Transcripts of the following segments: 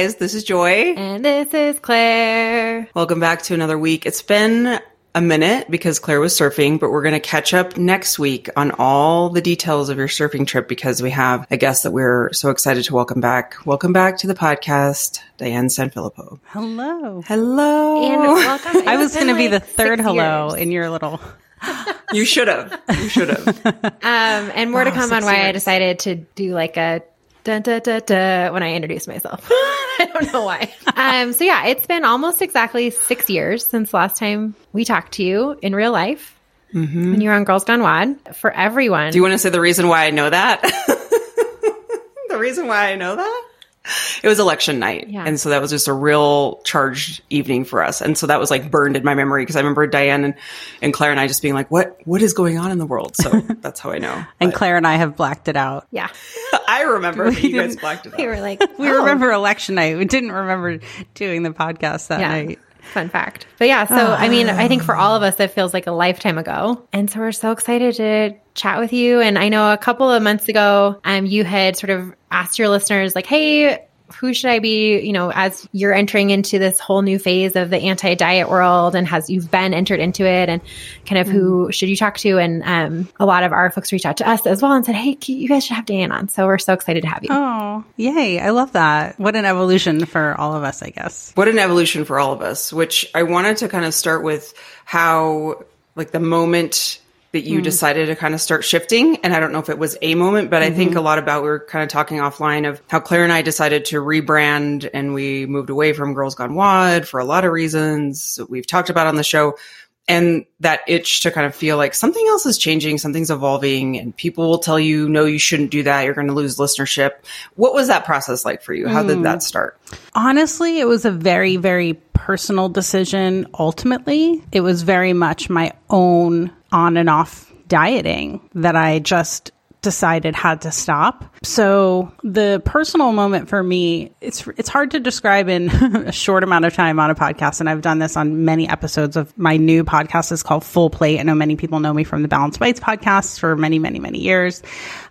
guys. This is Joy. And this is Claire. Welcome back to another week. It's been a minute because Claire was surfing, but we're going to catch up next week on all the details of your surfing trip because we have a guest that we're so excited to welcome back. Welcome back to the podcast, Diane Sanfilippo. Hello. Hello. And welcome. I was going to be the third hello years. in your little. You should have. You should have. Um, and more to come on six why I decided to do like a dun, dun, dun, dun, when I introduce myself. I don't know why. um, so yeah, it's been almost exactly six years since last time we talked to you in real life when you were on Girls Gone WOD. For everyone, Do you want to say the reason why I know that? the reason why I know that? It was election night. Yeah. And so that was just a real charged evening for us. And so that was like burned in my memory because I remember Diane and, and Claire and I just being like, what, what is going on in the world? So that's how I know. And Claire and I have blacked it out. yeah, I remember but you guys blacked it out. we were like, We oh, remember election night. We didn't remember doing the podcast that Yeah. night. Fun fact. But yeah, so I mean, I think for all of us, that feels like a lifetime ago. And so we're so excited to chat with you. And I know a couple of months ago, um, you had sort of asked your listeners, like, hey, who should I be, you know, as you're entering into this whole new phase of the anti diet world and has you've been entered into it and kind of who should you talk to? And um, a lot of our folks reached out to us as well and said, hey, you guys should have Diane on. So we're so excited to have you. Oh, yay. I love that. What an evolution for all of us, I guess. What an evolution for all of us, which I wanted to kind of start with how, like, the moment that you hmm. decided to kind of start shifting. And I don't know if it was a moment, but I think mm-hmm. a lot about, we were kind of talking offline of how Claire and I decided to rebrand and we moved away from Girls Gone WOD for a lot of reasons that we've talked about on the show. And that itch to kind of feel like something else is changing, something's evolving, and people will tell you, no, you shouldn't do that. You're going to lose listenership. What was that process like for you? How did that hmm. start? Honestly, it was a very, very personal decision. Ultimately, it was very much my own on and off dieting that I just decided had to stop. So the personal moment for me, it's it's hard to describe in a short amount of time on a podcast. And I've done this on many episodes of my new podcast is called Full Plate. I know many people know me from the Balanced Bites podcast for many, many, many years.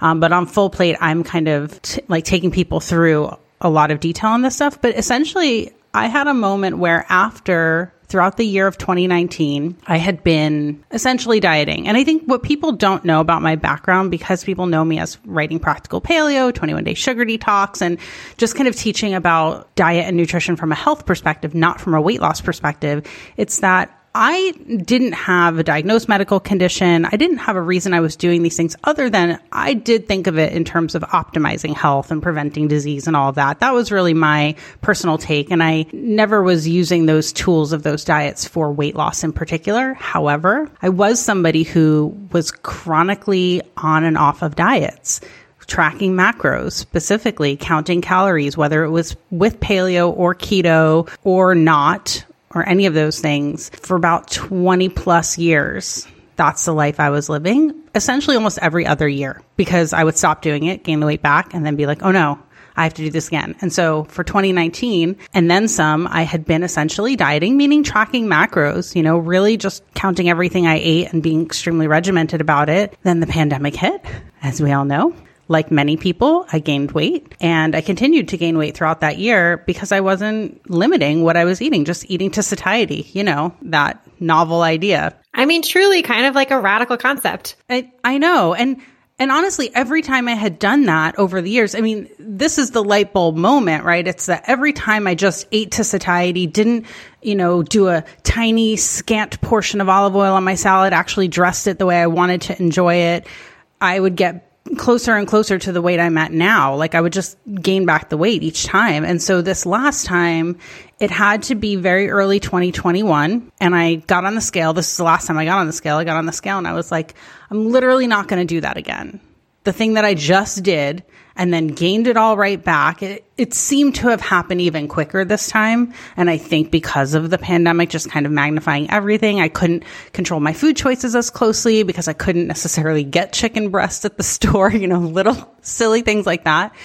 Um, but on Full Plate, I'm kind of t- like taking people through a lot of detail on this stuff. But essentially, I had a moment where after throughout the year of 2019, I had been essentially dieting. And I think what people don't know about my background, because people know me as writing practical paleo, 21 day sugar detox, and just kind of teaching about diet and nutrition from a health perspective, not from a weight loss perspective, it's that I didn't have a diagnosed medical condition. I didn't have a reason I was doing these things other than I did think of it in terms of optimizing health and preventing disease and all that. That was really my personal take. And I never was using those tools of those diets for weight loss in particular. However, I was somebody who was chronically on and off of diets tracking macros, specifically counting calories, whether it was with paleo or keto or not, or any of those things for about 20 plus years. That's the life I was living essentially almost every other year because I would stop doing it, gain the weight back, and then be like, oh no, I have to do this again. And so for 2019 and then some, I had been essentially dieting, meaning tracking macros, you know, really just counting everything I ate and being extremely regimented about it. Then the pandemic hit, as we all know. Like many people, I gained weight and I continued to gain weight throughout that year because I wasn't limiting what I was eating, just eating to satiety, you know, that novel idea. I mean, truly kind of like a radical concept. I, I know. And and honestly, every time I had done that over the years, I mean, this is the light bulb moment, right? It's that every time I just ate to satiety, didn't, you know, do a tiny scant portion of olive oil on my salad, actually dressed it the way I wanted to enjoy it, I would get closer and closer to the weight I'm at now. Like I would just gain back the weight each time. And so this last time, it had to be very early 2021. And I got on the scale. This is the last time I got on the scale. I got on the scale and I was like, I'm literally not going to do that again. The thing that I just did and then gained it all right back. It, it seemed to have happened even quicker this time. And I think because of the pandemic, just kind of magnifying everything, I couldn't control my food choices as closely because I couldn't necessarily get chicken breast at the store, you know, little silly things like that.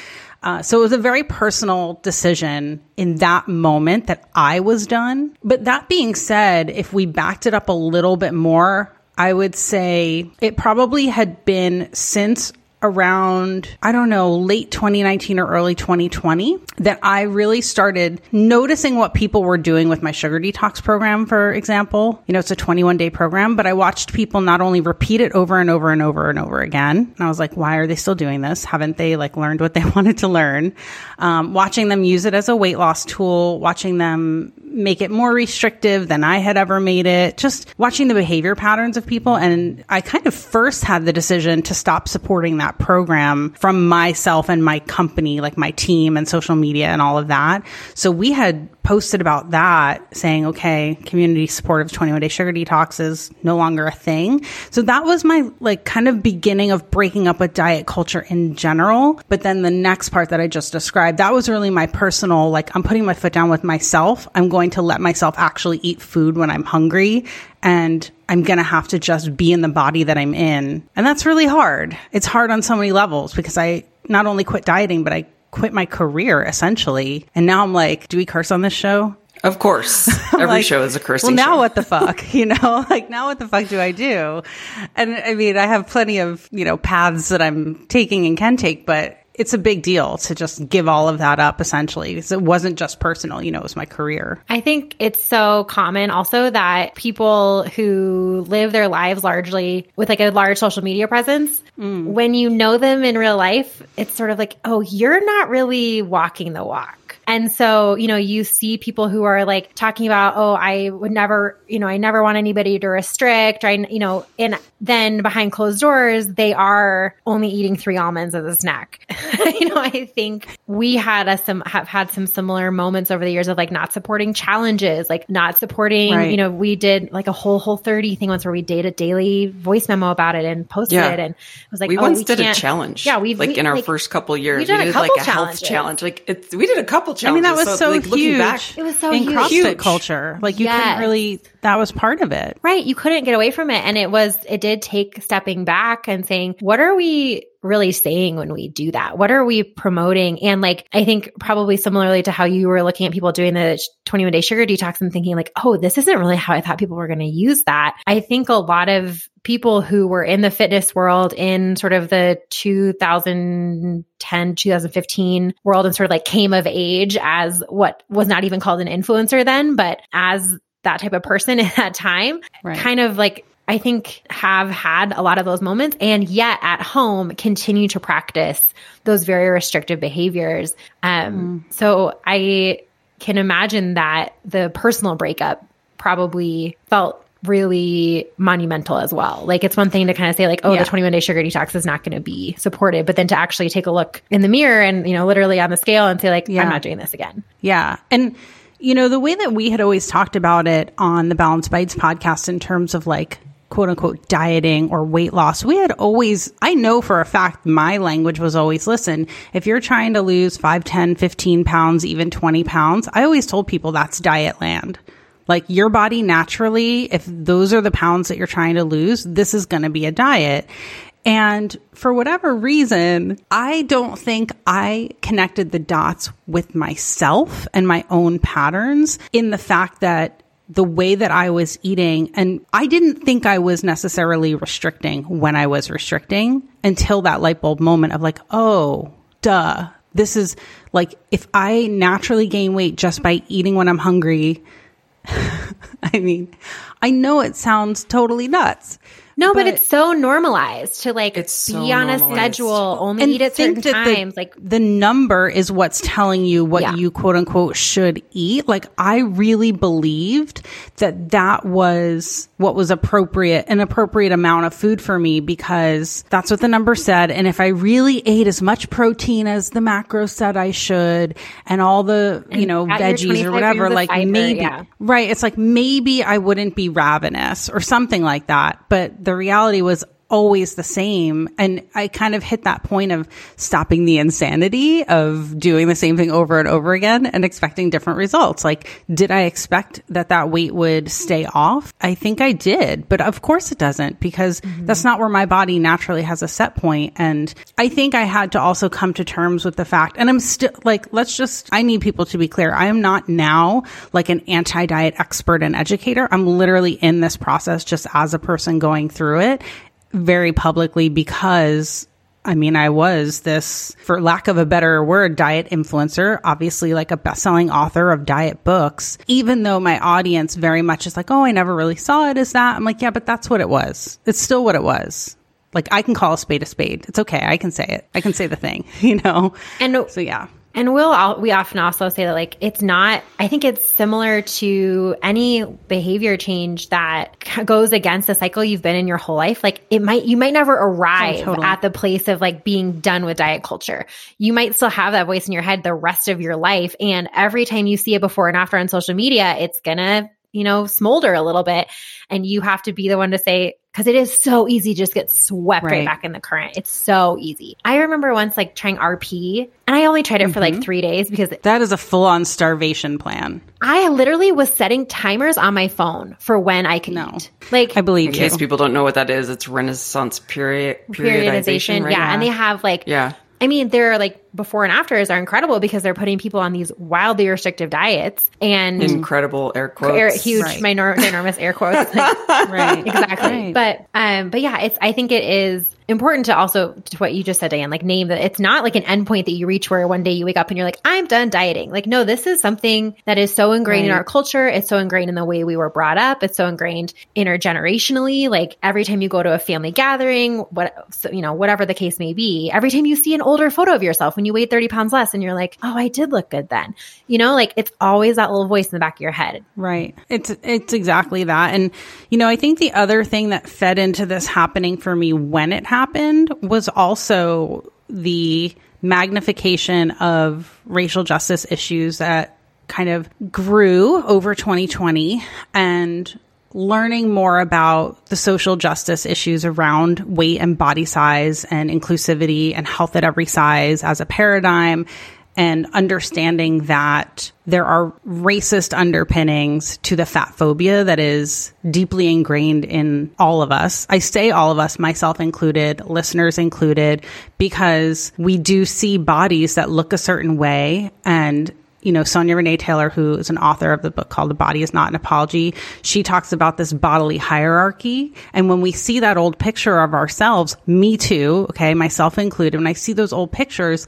Uh, so it was a very personal decision in that moment that I was done. But that being said, if we backed it up a little bit more, I would say it probably had been since around, I don't know, late 2019 or early 2020 that I really started noticing what people were doing with my sugar detox program, for example. You know, it's a 21 day program, but I watched people not only repeat it over and over and over and over again. And I was like, why are they still doing this? Haven't they like learned what they wanted to learn? Um, watching them use it as a weight loss tool, watching them make it more restrictive than I had ever made it, just watching the behavior patterns of people. And I kind of first had the decision to stop supporting that program from myself and my company, like my team and social media and all of that. So we had posted about that saying, okay, community support of 21 day sugar detox is no longer a thing. So that was my like kind of beginning of breaking up with diet culture in general. But then the next part that I just described, that was really my personal, like I'm putting my foot down with myself. I'm going to let myself actually eat food when I'm hungry and I'm going to have to just be in the body that I'm in. And that's really hard. It's hard on so many levels because I not only quit dieting, but I quit my career essentially. And now I'm like, do we curse on this show? Of course. Every like, show is a cursing Well, now show. what the fuck? You know, like now what the fuck do I do? And I mean, I have plenty of, you know, paths that I'm taking and can take, but it's a big deal to just give all of that up essentially because it wasn't just personal, you know, it was my career. I think it's so common also that people who live their lives largely with like a large social media presence, mm. when you know them in real life, it's sort of like, oh, you're not really walking the walk. And so, you know, you see people who are like talking about, oh, I would never, you know, I never want anybody to restrict, I, you know, and then behind closed doors, they are only eating three almonds as a snack. you know, I think we had a, some, have had some similar moments over the years of like not supporting challenges, like not supporting, right. you know, we did like a whole, whole 30 thing once where we did a daily voice memo about it and posted yeah. it. And it was like, we oh, once we did a challenge. Yeah. We've, like we, in our like, first couple years, we did, we did a like a challenges. health challenge. Like it's, we did a couple challenges. I mean, that was so, like, huge. Back, it was so in huge. CrossFit Huge. culture. Like you Yes. couldn't really, that was part of it. Right. You couldn't get away from it. And it was, it did take stepping back and saying, what are we really saying when we do that? What are we promoting? And like, I think probably similarly to how you were looking at people doing the 21 day sugar detox and thinking like, oh, this isn't really how I thought people were going to use that. I think a lot of people who were in the fitness world in sort of the 2010, 2015 world and sort of like came of age as what was not even called an influencer then, but as that type of person at that time, Right. kind of like I think have had a lot of those moments and yet at home continue to practice those very restrictive behaviors. Um, so I can imagine that the personal breakup probably felt really monumental as well. Like it's one thing to kind of say like, oh, Yeah. the 21 day sugar detox is not going to be supported, but then to actually take a look in the mirror and, you know, literally on the scale and say like, Yeah. I'm not doing this again. Yeah. And, you know, the way that we had always talked about it on the Balanced Bites podcast in terms of like, quote unquote dieting or weight loss, we had always, I know for a fact my language was always listen, if you're trying to lose 5, 10, 15 pounds, even 20 pounds, I always told people that's diet land. Like your body naturally, if those are the pounds that you're trying to lose, this is going to be a diet. And for whatever reason, I don't think I connected the dots with myself and my own patterns in the fact that the way that I was eating, and I didn't think I was necessarily restricting when I was restricting until that light bulb moment of like, oh, duh. This is like if I naturally gain weight just by eating when I'm hungry, I mean, I know it sounds totally nuts. No, but, But- it's so normalized to like It's be so on a schedule, only and eat at certain times. the, like the number is what's telling you what Yeah. you quote unquote should eat. Like I really believed that that was what was appropriate, an appropriate amount of food for me because that's what the number said. And if I really ate as much protein as the macro said I should and all the, you know, veggies or whatever, like fiber, maybe, yeah. right. It's like maybe I wouldn't be ravenous or something like that. But the reality was always the same. And I kind of hit that point of stopping the insanity of doing the same thing over and over again and expecting different results. Like, did I expect that that weight would stay off? I think I did, but of course it doesn't because mm-hmm. that's not where my body naturally has a set point. And I think I had to also come to terms with the fact, and I'm still like, let's just, I need people to be clear. I am not now like an anti diet expert and educator. I'm literally in this process just as a person going through it very publicly because I mean, I was this, for lack of a better word, diet influencer, obviously like a best selling author of diet books, even though my audience very much is like, oh, I never really saw it as that. I'm like, yeah, but that's what it was. It's still what it was. Like I can call a spade a spade. It's okay. I can say it. I can say the thing, you know? And so, yeah. And we'll all, we often also say that like it's not. I think it's similar to any behavior change that goes against the cycle you've been in your whole life. Like it might you might never arrive oh, totally. at the place of like being done with diet culture. You might still have that voice in your head the rest of your life, and every time you see it before and after on social media, it's gonna you know smolder a little bit, and you have to be the one to say because it is so easy to just get swept right. right. back in the current. It's so easy. I remember once like trying RP and I only tried it mm-hmm. for like mm-hmm. three days because that is a full on starvation plan. I literally was setting timers on my phone for when I could no. eat. Like I believe in you. case people don't know what that is, it's Renaissance period periodization. periodization right? Yeah. And they have like yeah. I mean, they're like before and afters are incredible because they're putting people on these wildly restrictive diets and incredible air quotes, air, huge, right. minor, enormous air quotes. Like, right, exactly. Right. But, um, but yeah, it's. I think it is important to also to what you just said, Diane, like name that it's not like an endpoint that you reach where one day you wake up and you're like, I'm done dieting. Like, no, this is something that is so ingrained right. in our culture. It's so ingrained in the way we were brought up. It's so ingrained intergenerationally. Like every time you go to a family gathering, what so, you know, whatever the case may be, every time you see an older photo of yourself when you weighed 30 pounds less and you're like, oh, I did look good then. You know, like it's always that little voice in the back of your head. Right. It's it's exactly that. And you know, I think the other thing that fed into this happening for me when it happened was also the magnification of racial justice issues that kind of grew over 2020 and learning more about the social justice issues around weight and body size and inclusivity and health at every size as a paradigm and understanding that there are racist underpinnings to the fat phobia that is deeply ingrained in all of us. I say all of us, myself included, listeners included, because we do see bodies that look a certain way and you know, Sonya Renee Taylor, who is an author of the book called The Body is Not an Apology, she talks about this bodily hierarchy. And when we see that old picture of ourselves, me too, okay, myself included, when I see those old pictures,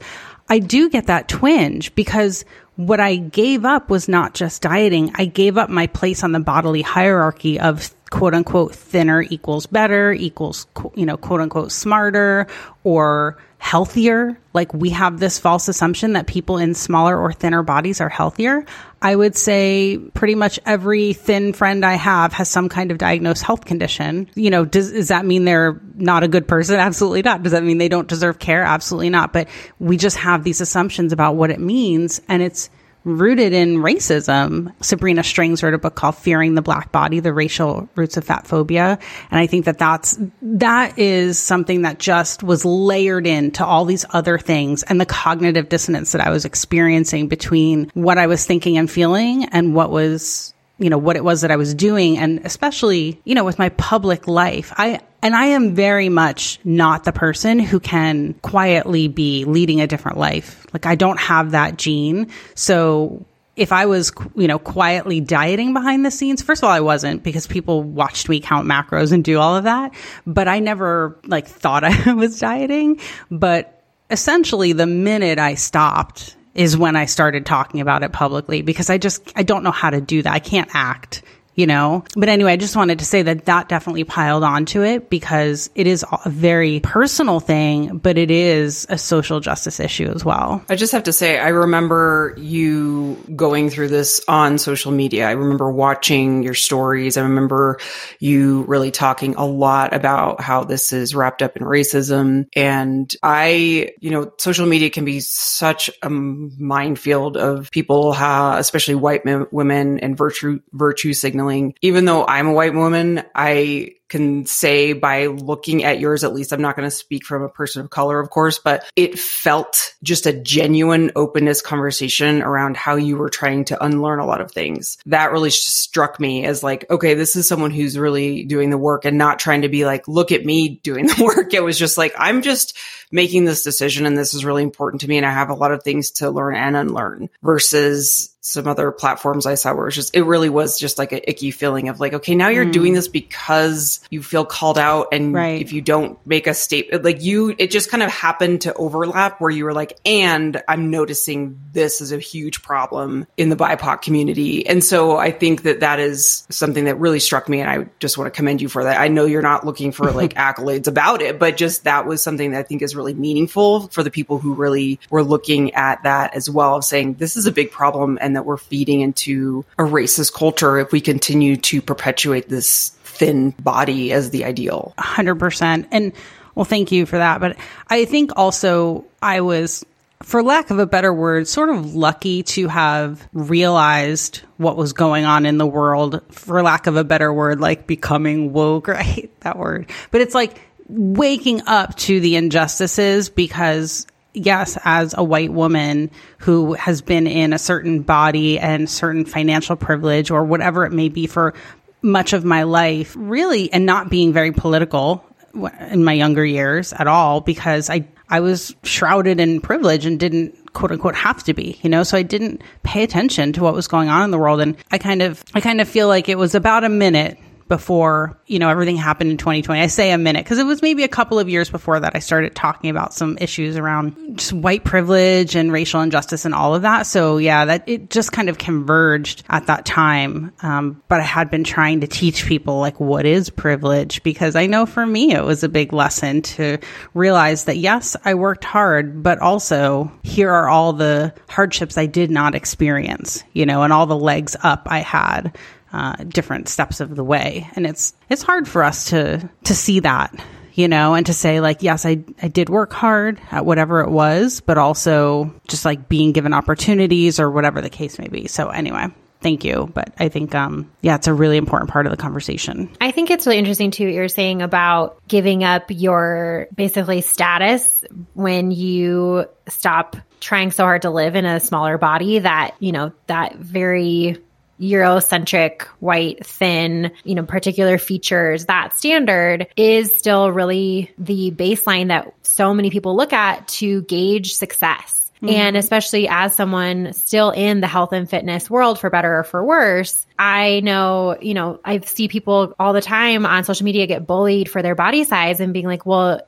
I do get that twinge because what I gave up was not just dieting. I gave up my place on the bodily hierarchy of quote unquote thinner equals better equals, you know, quote unquote smarter or healthier. Like we have this false assumption that people in smaller or thinner bodies are healthier. I would say pretty much every thin friend I have has some kind of diagnosed health condition. You know, does, does that mean they're not a good person? Absolutely not. Does that mean they don't deserve care? Absolutely not. But we just have these assumptions about what it means. And it's, rooted in racism. Sabrina Strings wrote a book called Fearing the Black Body, the racial roots of fat phobia. And I think that that's, that is something that just was layered into all these other things and the cognitive dissonance that I was experiencing between what I was thinking and feeling and what was you know, what it was that I was doing. And especially, you know, with my public life, I, and I am very much not the person who can quietly be leading a different life. Like I don't have that gene. So if I was, you know, quietly dieting behind the scenes, first of all, I wasn't because people watched me count macros and do all of that. But I never like thought I was dieting. But essentially the minute I stopped is when I started talking about it publicly because I just, I don't know how to do that. I can't act you know? But anyway, I just wanted to say that that definitely piled onto it because it is a very personal thing, but it is a social justice issue as well. I just have to say, I remember you going through this on social media. I remember watching your stories. I remember you really talking a lot about how this is wrapped up in racism. And I, you know, social media can be such a minefield of people, especially white men, women and virtue, virtue signaling feeling, even though I'm a white woman, I can say by looking at yours, at least I'm not going to speak from a person of color, of course, but it felt just a genuine openness conversation around how you were trying to unlearn a lot of things. That really struck me as like, okay, this is someone who's really doing the work and not trying to be like, look at me doing the work. It was just like, I'm just making this decision and this is really important to me. And I have a lot of things to learn and unlearn versus some other platforms I saw where it's just, it really was just like an icky feeling of like, okay, now you're mm. doing this because you feel called out. And right. if you don't make a statement, like you, it just kind of happened to overlap where you were like, and I'm noticing this is a huge problem in the BIPOC community. And so I think that that is something that really struck me. And I just want to commend you for that. I know you're not looking for like accolades about it, but just that was something that I think is really meaningful for the people who really were looking at that as well of saying this is a big problem and that we're feeding into a racist culture if we continue to perpetuate this thin body as the ideal. 100%. And well, thank you for that. But I think also I was for lack of a better word, sort of lucky to have realized what was going on in the world, for lack of a better word, like becoming woke, right? That word. But it's like waking up to the injustices because yes, as a white woman who has been in a certain body and certain financial privilege or whatever it may be for much of my life, really, and not being very political in my younger years at all because I I was shrouded in privilege and didn't quote unquote have to be, you know, so I didn't pay attention to what was going on in the world. And I kind of, I kind of feel like it was about a minute before, you know, everything happened in 2020. I say a minute because it was maybe a couple of years before that I started talking about some issues around just white privilege and racial injustice and all of that. So yeah, that it just kind of converged at that time. Um, but I had been trying to teach people like what is privilege because I know for me it was a big lesson to realize that yes, I worked hard, but also here are all the hardships I did not experience, you know, and all the legs up I had uh, different steps of the way. And it's it's hard for us to to see that, you know, and to say like, yes, I I did work hard at whatever it was, but also just like being given opportunities or whatever the case may be. So anyway, thank you. But I think, um, yeah, it's a really important part of the conversation. I think it's really interesting too. What you're saying about giving up your basically status when you stop trying so hard to live in a smaller body that, you know, that very Eurocentric, white, thin, you know, particular features, that standard is still really the baseline that so many people look at to gauge success. Mm-hmm. And especially as someone still in the health and fitness world, for better or for worse, I know, you know, I see people all the time on social media get bullied for their body size and being like, well,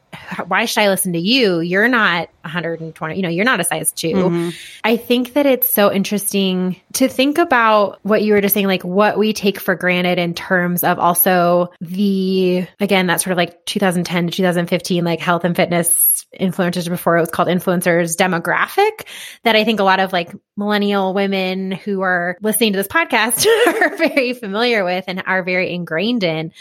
why should I listen to you? You're not 120, you know, you're not a size 2 mm-hmm. I think that it's so interesting to think about what you were just saying, like what we take for granted in terms of also the, again, that sort of like 2010 to 2015, like health and fitness influencers before it was called influencers demographic that I think a lot of like millennial women who are listening to this podcast are very familiar with and are very ingrained in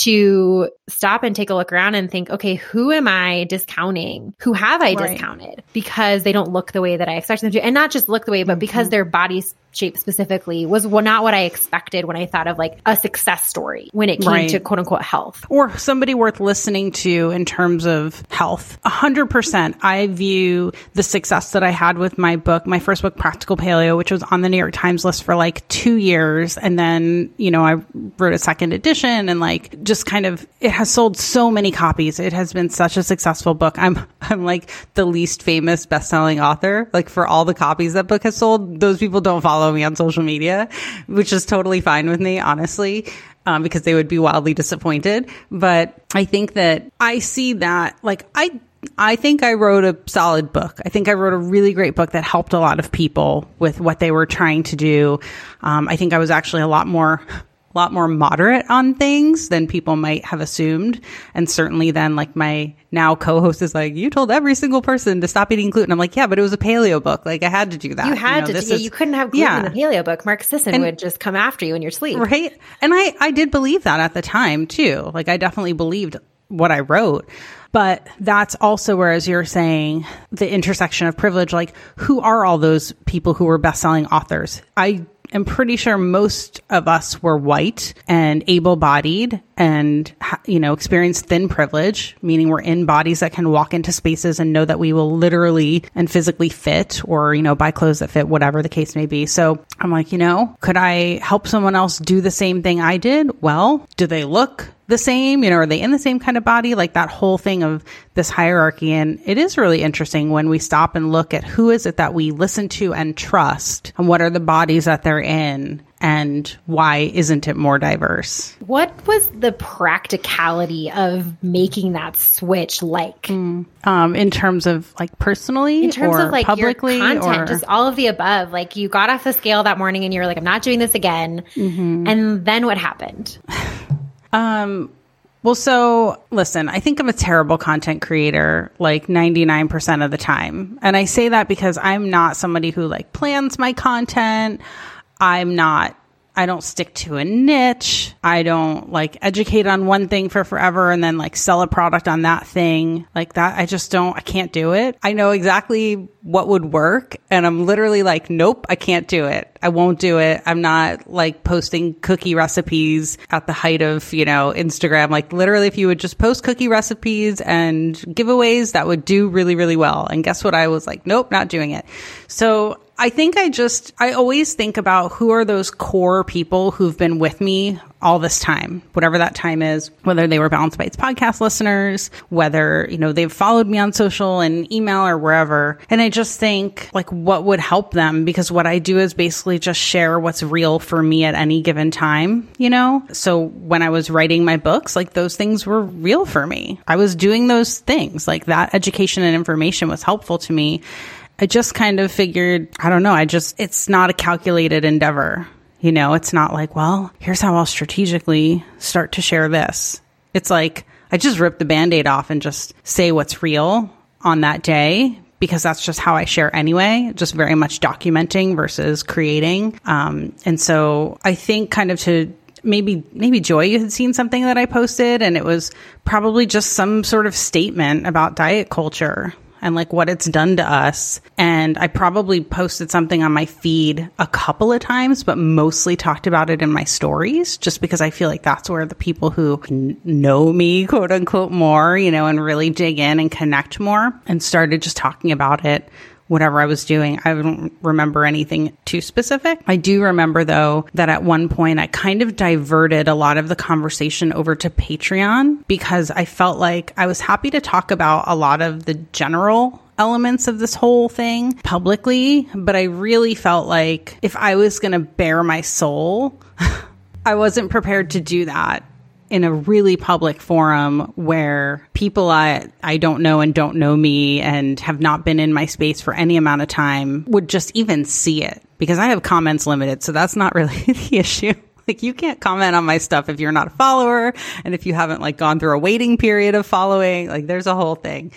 to stop and take a look around and think, okay, who am I discounting? Who have I right. discounted because they don't look the way that I expect them to? And not just look the way, but because mm-hmm. their bodies shape specifically was not what I expected when I thought of like a success story when it came right. to quote unquote health. Or somebody worth listening to in terms of health. A hundred percent. I view the success that I had with my book, my first book, Practical Paleo, which was on the New York Times list for like two years. And then, you know, I wrote a second edition and like just kind of, it has sold so many copies. It has been such a successful book. I'm, I'm like the least famous best-selling author. Like for all the copies that book has sold, those people don't follow follow me on social media, which is totally fine with me, honestly. Um, because they would be wildly disappointed. But I think that I see that, like, I I think I wrote a solid book. I think I wrote a really great book that helped a lot of people with what they were trying to do. Um, I think I was actually a lot more lot more moderate on things than people might have assumed. And certainly then like my now co-host is like, you told every single person to stop eating gluten. I'm like, yeah, but it was a paleo book. Like I had to do that. You had you know, to, yeah, is, you couldn't have gluten yeah. in the paleo book. Mark Sisson and, would just come after you in your sleep. Right. And I, I did believe that at the time too. Like I definitely believed what I wrote. But that's also where, as you're saying, the intersection of privilege, like who are all those people who were best selling authors? I am pretty sure most of us were white and able bodied and, you know, experience thin privilege, meaning we're in bodies that can walk into spaces and know that we will literally and physically fit or, you know, buy clothes that fit, whatever the case may be. So I'm like, you know, could I help someone else do the same thing I did? Well, do they look the same? You know, are they in the same kind of body? Like that whole thing of this hierarchy. And it is really interesting when we stop and look at who is it that we listen to and trust and what are the bodies that they're in and why isn't it more diverse? What was the practicality of making that switch like? Mm. Um, in terms of like personally, in terms of like publicly, your content, or? just all of the above. Like you got off the scale that morning and you were like, "I'm not doing this again," mm-hmm. and then what happened? um. Well, so listen, I think I'm a terrible content creator like 99% of the time. And I say that because I'm not somebody who like plans my content. I'm not I don't stick to a niche. I don't like educate on one thing for forever and then like sell a product on that thing like that. I just don't, I can't do it. I know exactly what would work. And I'm literally like, nope, I can't do it. I won't do it. I'm not like posting cookie recipes at the height of, you know, Instagram. Like literally, if you would just post cookie recipes and giveaways, that would do really, really well. And guess what? I was like, nope, not doing it. So I think I just, I always think about who are those core people who've been with me all this time, whatever that time is, whether they were Balanced Bites podcast listeners, whether, you know, they've followed me on social and email or wherever. And I just think like what would help them because what I do is basically just share what's real for me at any given time, you know? So when I was writing my books, like those things were real for me. I was doing those things like that education and information was helpful to me. I just kind of figured, I don't know, I just, it's not a calculated endeavor. You know, it's not like, well, here's how I'll strategically start to share this. It's like, I just rip the band aid off and just say what's real on that day because that's just how I share anyway, just very much documenting versus creating. Um, and so I think kind of to maybe maybe joy you had seen something that i posted and it was probably just some sort of statement about diet culture and like what it's done to us. And I probably posted something on my feed a couple of times, but mostly talked about it in my stories just because I feel like that's where the people who know me, quote unquote, more, you know, and really dig in and connect more and started just talking about it whatever I was doing. I don't remember anything too specific. I do remember though that at one point I kind of diverted a lot of the conversation over to Patreon because I felt like I was happy to talk about a lot of the general elements of this whole thing publicly, but I really felt like if I was going to bare my soul, I wasn't prepared to do that in a really public forum where people I, I don't know and don't know me and have not been in my space for any amount of time would just even see it because I have comments limited. So that's not really the issue. Like you can't comment on my stuff if you're not a follower and if you haven't like gone through a waiting period of following, like there's a whole thing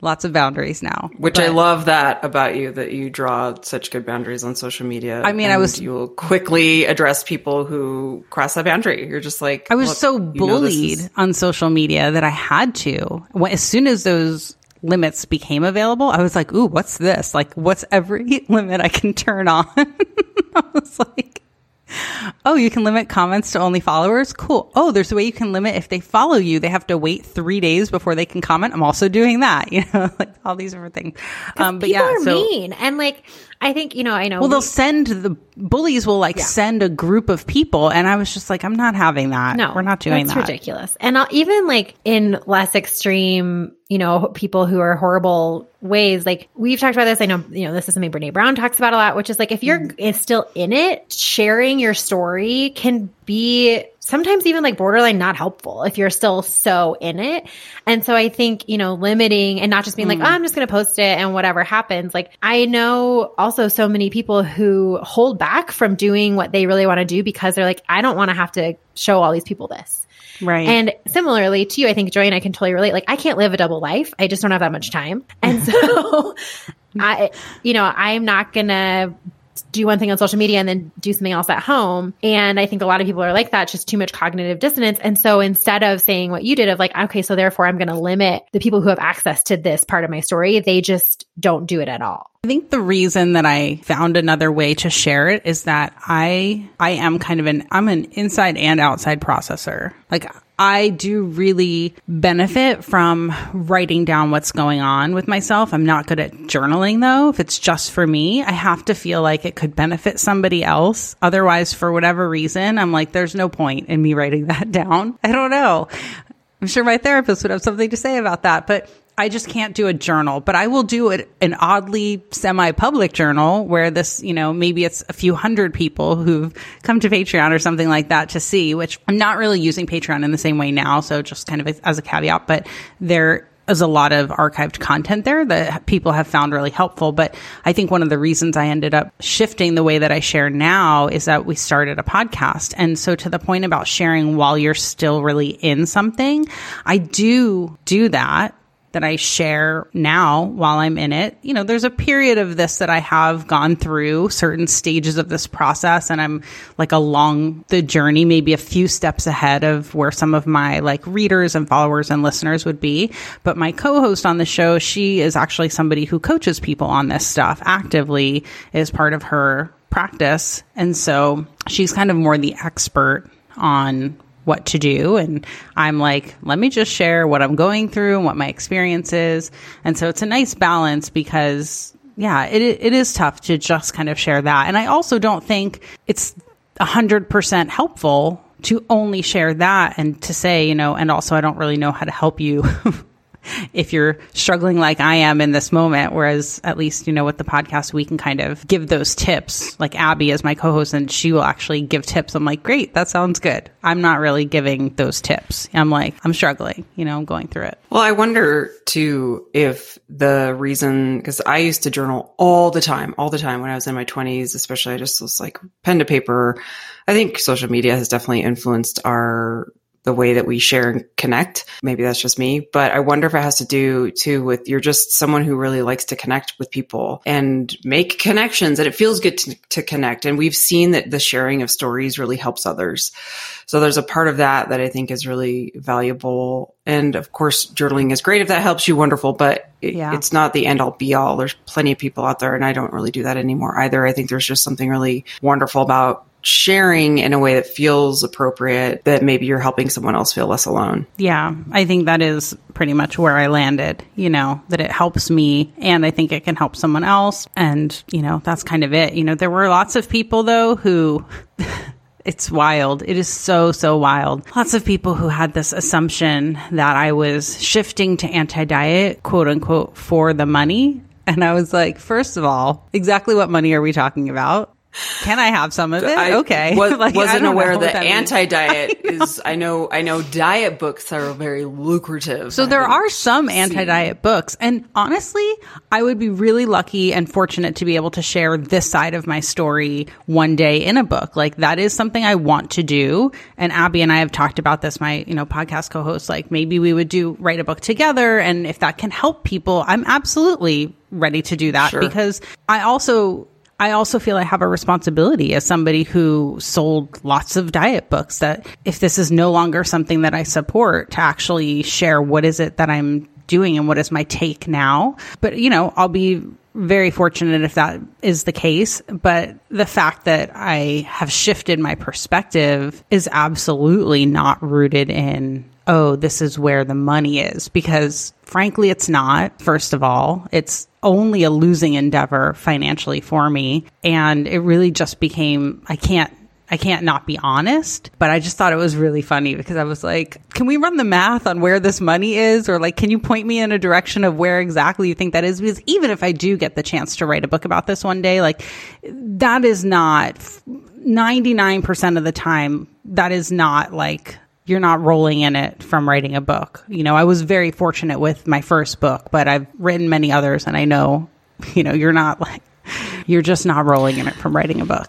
lots of boundaries now. Which but, I love that about you that you draw such good boundaries on social media. I mean, I was you will quickly address people who cross that boundary. You're just like I was so bullied is- on social media that I had to. As soon as those limits became available, I was like, "Ooh, what's this? Like, what's every limit I can turn on?" I was like, Oh, you can limit comments to only followers? Cool. Oh, there's a way you can limit if they follow you, they have to wait three days before they can comment. I'm also doing that, you know, like all these different things. Um, but yeah, are so, mean. And like, I think, you know, I know. Well, we, they'll send the bullies will like yeah. send a group of people. And I was just like, I'm not having that. No, we're not doing that's that. ridiculous. And I'll, even like in less extreme, you know, people who are horrible ways, like we've talked about this. I know, you know, this is something Brene Brown talks about a lot, which is like if you're mm. still in it, sharing your story can be sometimes even like borderline not helpful if you're still so in it. And so I think, you know, limiting and not just being mm. like, oh, I'm just going to post it and whatever happens. Like I know also so many people who hold back from doing what they really want to do because they're like, I don't want to have to show all these people this. Right. And similarly to you, I think Joy and I can totally relate. Like I can't live a double life. I just don't have that much time. And so I, you know, I'm not going to do one thing on social media and then do something else at home. And I think a lot of people are like that, just too much cognitive dissonance. And so instead of saying what you did of like, okay, so therefore I'm going to limit the people who have access to this part of my story, they just don't do it at all. I think the reason that I found another way to share it is that I I am kind of an I'm an inside and outside processor. Like I do really benefit from writing down what's going on with myself. I'm not good at journaling though. If it's just for me, I have to feel like it could benefit somebody else. Otherwise, for whatever reason, I'm like, there's no point in me writing that down. I don't know. I'm sure my therapist would have something to say about that, but I just can't do a journal, but I will do it an oddly semi-public journal where this, you know, maybe it's a few hundred people who've come to Patreon or something like that to see, which I'm not really using Patreon in the same way now. So just kind of as a caveat, but there is a lot of archived content there that people have found really helpful. But I think one of the reasons I ended up shifting the way that I share now is that we started a podcast. And so to the point about sharing while you're still really in something, I do do that that I share now while I'm in it. You know, there's a period of this that I have gone through certain stages of this process and I'm like along the journey, maybe a few steps ahead of where some of my like readers and followers and listeners would be. But my co-host on the show, she is actually somebody who coaches people on this stuff actively is part of her practice. And so she's kind of more the expert on what to do. And I'm like, let me just share what I'm going through and what my experience is. And so it's a nice balance because yeah, it, it is tough to just kind of share that. And I also don't think it's a hundred percent helpful to only share that and to say, you know, and also I don't really know how to help you if you're struggling like I am in this moment. Whereas at least, you know, with the podcast, we can kind of give those tips. Like Abby is my co-host and she will actually give tips. I'm like, great, that sounds good. I'm not really giving those tips. I'm like, I'm struggling, you know, I'm going through it. Well, I wonder too if the reason, because I used to journal all the time, all the time when I was in my 20s, especially I just was like pen to paper. I think social media has definitely influenced our the way that we share and connect. Maybe that's just me, but I wonder if it has to do too with you're just someone who really likes to connect with people and make connections and it feels good to, to connect. And we've seen that the sharing of stories really helps others. So there's a part of that that I think is really valuable. And of course, journaling is great if that helps you, wonderful, but it, yeah. it's not the end all be all. There's plenty of people out there and I don't really do that anymore either. I think there's just something really wonderful about sharing in a way that feels appropriate that maybe you're helping someone else feel less alone. Yeah, I think that is pretty much where I landed, you know, that it helps me and I think it can help someone else. And, you know, that's kind of it. You know, there were lots of people though who. it's wild. It is so, so wild. Lots of people who had this assumption that I was shifting to anti diet, quote unquote, for the money. And I was like, first of all, exactly what money are we talking about? Can I have some of it? I okay. Was, like, wasn't aware that, that anti-diet is. I know. I know diet books are very lucrative. So there are some anti-diet books, and honestly, I would be really lucky and fortunate to be able to share this side of my story one day in a book. Like that is something I want to do. And Abby and I have talked about this. My you know podcast co-host. Like maybe we would do write a book together, and if that can help people, I'm absolutely ready to do that sure. because I also I also feel I have a responsibility as somebody who sold lots of diet books that if this is no longer something that I support to actually share what is it that I'm doing and what is my take now. But, you know, I'll be very fortunate if that is the case. But the fact that I have shifted my perspective is absolutely not rooted in oh, this is where the money is because frankly, it's not. First of all, it's only a losing endeavor financially for me. And it really just became, I can't I can't not be honest, but I just thought it was really funny because I was like, can we run the math on where this money is? Or like, can you point me in a direction of where exactly you think that is? Because even if I do get the chance to write a book about this one day, like that is not 99% of the time, that is not like you're not rolling in it from writing a book. You know, I was very fortunate with my first book, but I've written many others and I know, you know, you're not like, you're just not rolling in it from writing a book.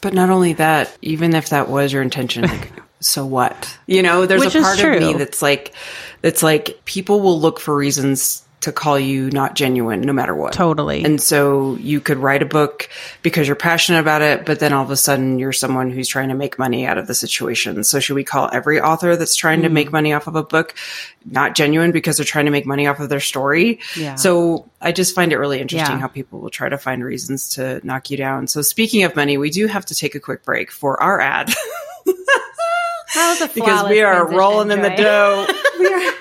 But not only that, even if that was your intention, like, so what? You know, there's Which a part of me that's like, that's like people will look for reasons to call you not genuine no matter what. Totally. And so you could write a book because you're passionate about it, but then all of a sudden you're someone who's trying to make money out of the situation. So should we call every author that's trying mm. to make money off of a book not genuine because they're trying to make money off of their story? Yeah. So I just find it really interesting yeah. how people will try to find reasons to knock you down. So speaking of money, we do have to take a quick break for our ad. because we are rolling in the dough. we are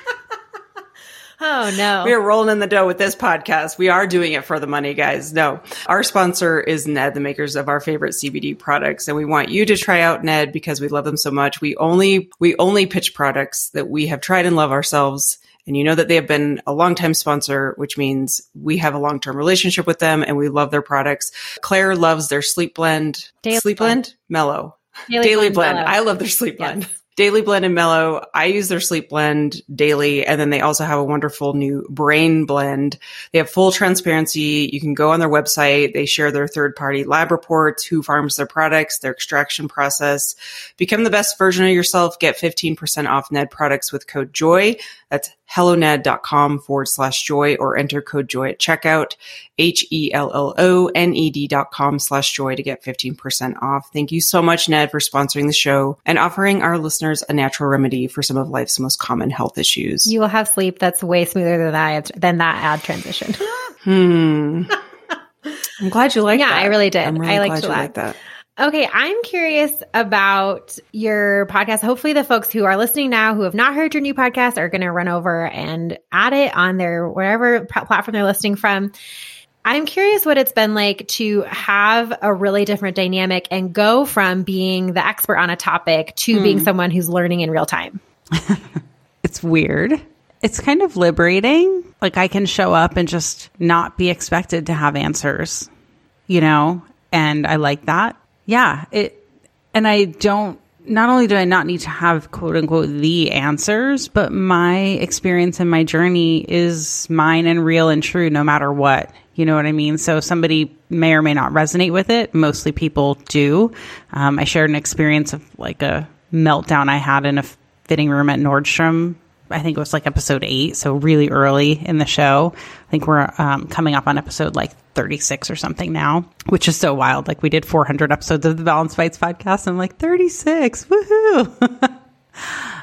Oh no. We are rolling in the dough with this podcast. We are doing it for the money, guys. No. Our sponsor is Ned, the makers of our favorite CBD products. And we want you to try out Ned because we love them so much. We only, we only pitch products that we have tried and love ourselves and you know that they have been a long-time sponsor, which means we have a long-term relationship with them and we love their products. Claire loves their sleep blend, Daily sleep blend, blend. mellow, Daily daily, Blend blend. I love their sleep blend. Daily Blend and Mellow. I use their sleep blend daily. And then they also have a wonderful new brain blend. They have full transparency. You can go on their website. They share their third party lab reports, who farms their products, their extraction process. Become the best version of yourself. Get 15% off Ned products with code JOY. That's helloned.com forward slash joy or enter code joy at checkout. E H-E-L-L-O-N-E-D dot com slash joy to get 15% off. Thank you so much, Ned, for sponsoring the show and offering our listeners a natural remedy for some of life's most common health issues. You will have sleep that's way smoother than that than that ad transition. Hmm. I'm glad you like that. Yeah, that. I really did. I'm really I liked glad you like that. Okay, I'm curious about your podcast. Hopefully, the folks who are listening now who have not heard your new podcast are going to run over and add it on their whatever platform they're listening from. I'm curious what it's been like to have a really different dynamic and go from being the expert on a topic to hmm. being someone who's learning in real time. It's weird. It's kind of liberating. Like I can show up and just not be expected to have answers, you know? And I like that. Yeah. It, and I don't, not only do I not need to have quote unquote the answers, but my experience and my journey is mine and real and true no matter what. You know what I mean? So somebody may or may not resonate with it. Mostly people do. Um, I shared an experience of like a meltdown I had in a fitting room at Nordstrom. I think it was like episode eight, so really early in the show. I think we're um, coming up on episode like 36 or something now, which is so wild. Like we did 400 episodes of the Balanced Bites podcast. And I'm like 36, woohoo!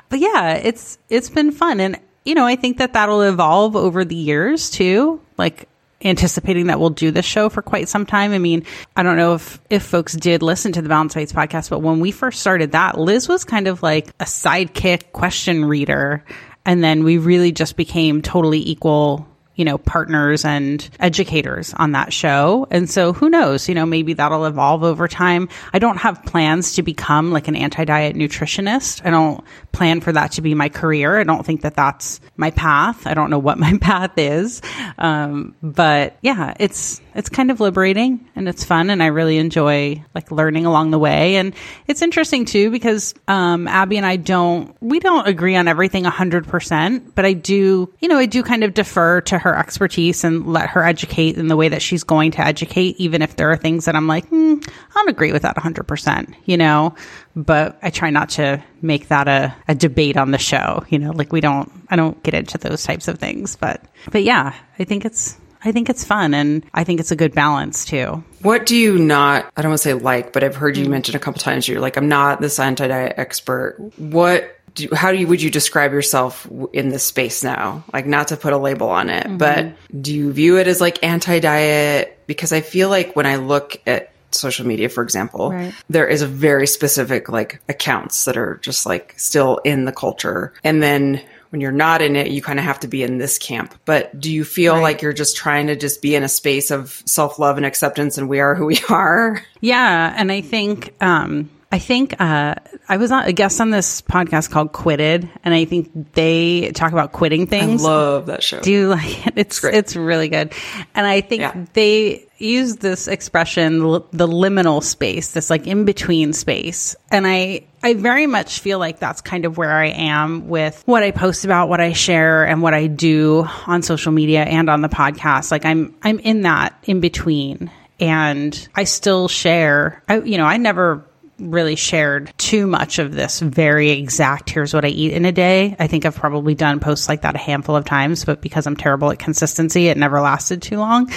but yeah, it's it's been fun, and you know I think that that'll evolve over the years too. Like anticipating that we'll do this show for quite some time. I mean, I don't know if if folks did listen to the Balanced Bites podcast, but when we first started that, Liz was kind of like a sidekick question reader, and then we really just became totally equal you know, partners and educators on that show. And so who knows, you know, maybe that'll evolve over time. I don't have plans to become like an anti-diet nutritionist. I don't plan for that to be my career. I don't think that that's my path. I don't know what my path is. Um, but yeah, it's, it's kind of liberating and it's fun. And I really enjoy like learning along the way. And it's interesting too, because, um, Abby and I don't, we don't agree on everything hundred percent, but I do, you know, I do kind of defer to her expertise and let her educate in the way that she's going to educate, even if there are things that I'm like, hmm, I don't agree with that 100%, you know? But I try not to make that a, a debate on the show, you know, like we don't, I don't get into those types of things. But, but yeah, I think it's, I think it's fun and I think it's a good balance too. What do you not, I don't want to say like, but I've heard you mention a couple times you're like, I'm not this anti diet expert. What do, how do you, would you describe yourself in this space now? Like, not to put a label on it, but do you view it as like anti diet? Because I feel like when I look at social media, for example, Right. there is a very specific like accounts that are just like still in the culture. And then when you're not in it, you kind of have to be in this camp. But do you feel like you're just trying to just be in a space of self love and acceptance and we are who we are? Yeah, and I think um, I think uh, I was on a guest on this podcast called Quitted, and I think they talk about quitting I things. love that show. Do you like it? It's great. it's really good, and I think Yeah. they use this expression, the liminal space, this like in between space, and I I very much feel like that's kind of where I am with what I post about, what I share, and what I do on social media and on the podcast. Like I'm I'm in that in between, and I still share. I you know I never really shared too much of this very exact here's what I eat in a day. I think I've probably done posts like that a handful of times, but because I'm terrible at consistency, it never lasted too long.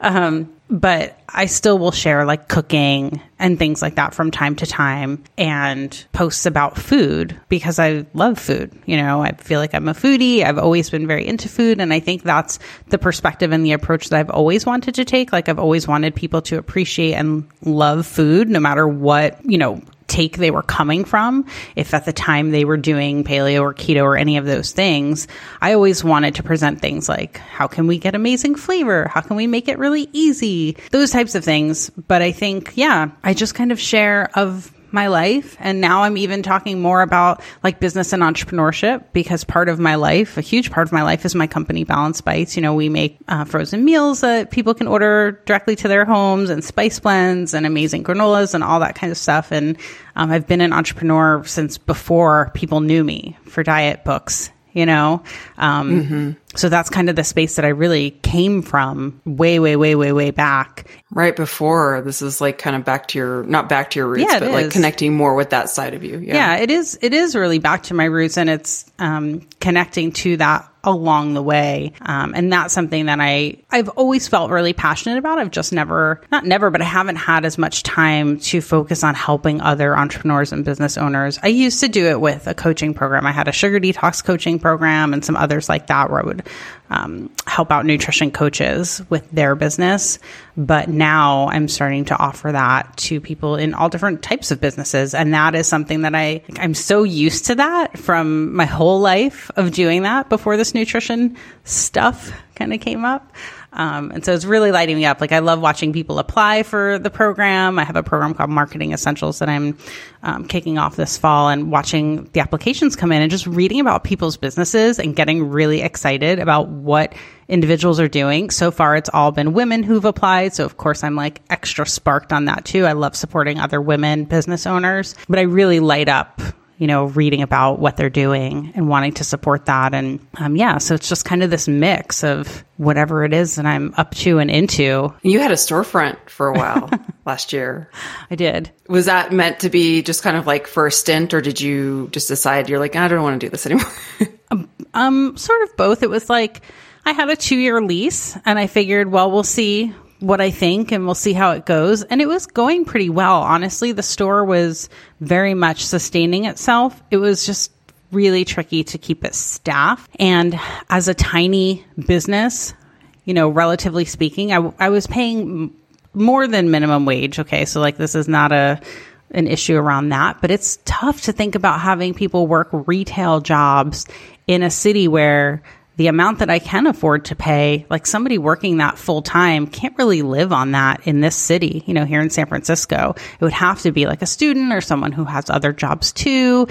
Um, but I still will share like cooking and things like that from time to time and posts about food because I love food. You know, I feel like I'm a foodie. I've always been very into food. And I think that's the perspective and the approach that I've always wanted to take. Like I've always wanted people to appreciate and love food no matter what, you know, take they were coming from. If at the time they were doing paleo or keto or any of those things, I always wanted to present things like, how can we get amazing flavor? How can we make it really easy? Those types of things. But I think, yeah, I just kind of share of my life. And now I'm even talking more about like business and entrepreneurship because part of my life, a huge part of my life is my company Balanced Bites. You know, we make uh, frozen meals that people can order directly to their homes and spice blends and amazing granolas and all that kind of stuff. And um, I've been an entrepreneur since before people knew me for diet books you know? Um, mm-hmm. So that's kind of the space that I really came from way, way, way, way, way back. Right before this is like kind of back to your, not back to your roots, yeah, but is. like connecting more with that side of you. Yeah. yeah. it is. It is really back to my roots and it's um, connecting to that along the way. Um, and that's something that I, I've always felt really passionate about. I've just never, not never, but I haven't had as much time to focus on helping other entrepreneurs and business owners. I used to do it with a coaching program. I had a sugar detox coaching program and some others like that where I would um, help out nutrition coaches with their business. But now I'm starting to offer that to people in all different types of businesses. And that is something that I, I'm so used to that from my whole life of doing that before this nutrition stuff kind of came up. Um, and so it's really lighting me up. Like I love watching people apply for the program. I have a program called Marketing Essentials that I'm um, kicking off this fall and watching the applications come in and just reading about people's businesses and getting really excited about what individuals are doing. So far, it's all been women who've applied. So of course, I'm like extra sparked on that too. I love supporting other women business owners, but I really light up you know, reading about what they're doing and wanting to support that. And um, yeah, so it's just kind of this mix of whatever it is that I'm up to and into. You had a storefront for a while last year. I did. Was that meant to be just kind of like for a stint, or did you just decide you're like, I don't want to do this anymore? um, um, sort of both. It was like, I had a two year lease and I figured, well, we'll see what I think and we'll see how it goes. And it was going pretty well. Honestly, the store was very much sustaining itself. It was just really tricky to keep it staffed. And as a tiny business, you know, relatively speaking, I, I was paying more than minimum wage. Okay. So like this is not a, an issue around that, but it's tough to think about having people work retail jobs in a city where the amount that I can afford to pay, like somebody working that full time can't really live on that in this city, you know, here in San Francisco. It would have to be like a student or someone who has other jobs too.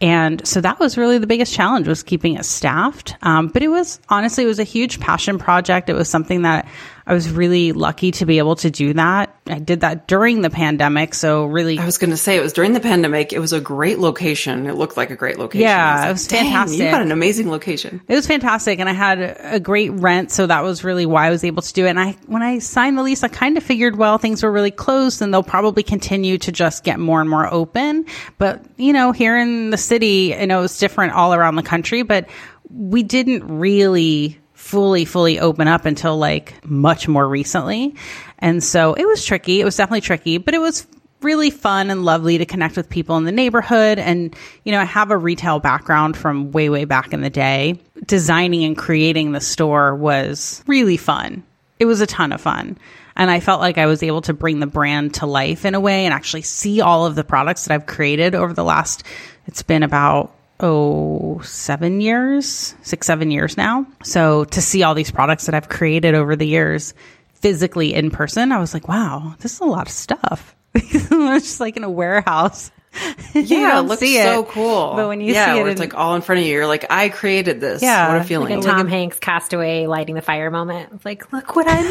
And so that was really the biggest challenge was keeping it staffed. Um, but it was honestly, it was a huge passion project. It was something that I was really lucky to be able to do that. I did that during the pandemic. So really, I was going to say it was during the pandemic. It was a great location. It looked like a great location. Yeah, it was, like, it was fantastic. You got an amazing location. It was fantastic. And I had a great rent. So that was really why I was able to do it. And I, when I signed the lease, I kind of figured, well, things were really closed and they'll probably continue to just get more and more open. But, you know, here in the city, I know it's different all around the country, but we didn't really fully, fully open up until like much more recently. And so it was tricky. It was definitely tricky, but it was really fun and lovely to connect with people in the neighborhood. And, you know, I have a retail background from way, way back in the day. Designing and creating the store was really fun. It was a ton of fun. And I felt like I was able to bring the brand to life in a way and actually see all of the products that I've created over the last, it's been about oh, seven years, six, seven years now. So to see all these products that I've created over the years physically in person, I was like, wow, this is a lot of stuff. it's just like in a warehouse Yeah, it looks so it. cool. But when you yeah, see it, it's like all in front of you, you're like, I created this. Yeah, what a feeling. Like a Tom Hanks castaway lighting the fire moment. It's like, look what I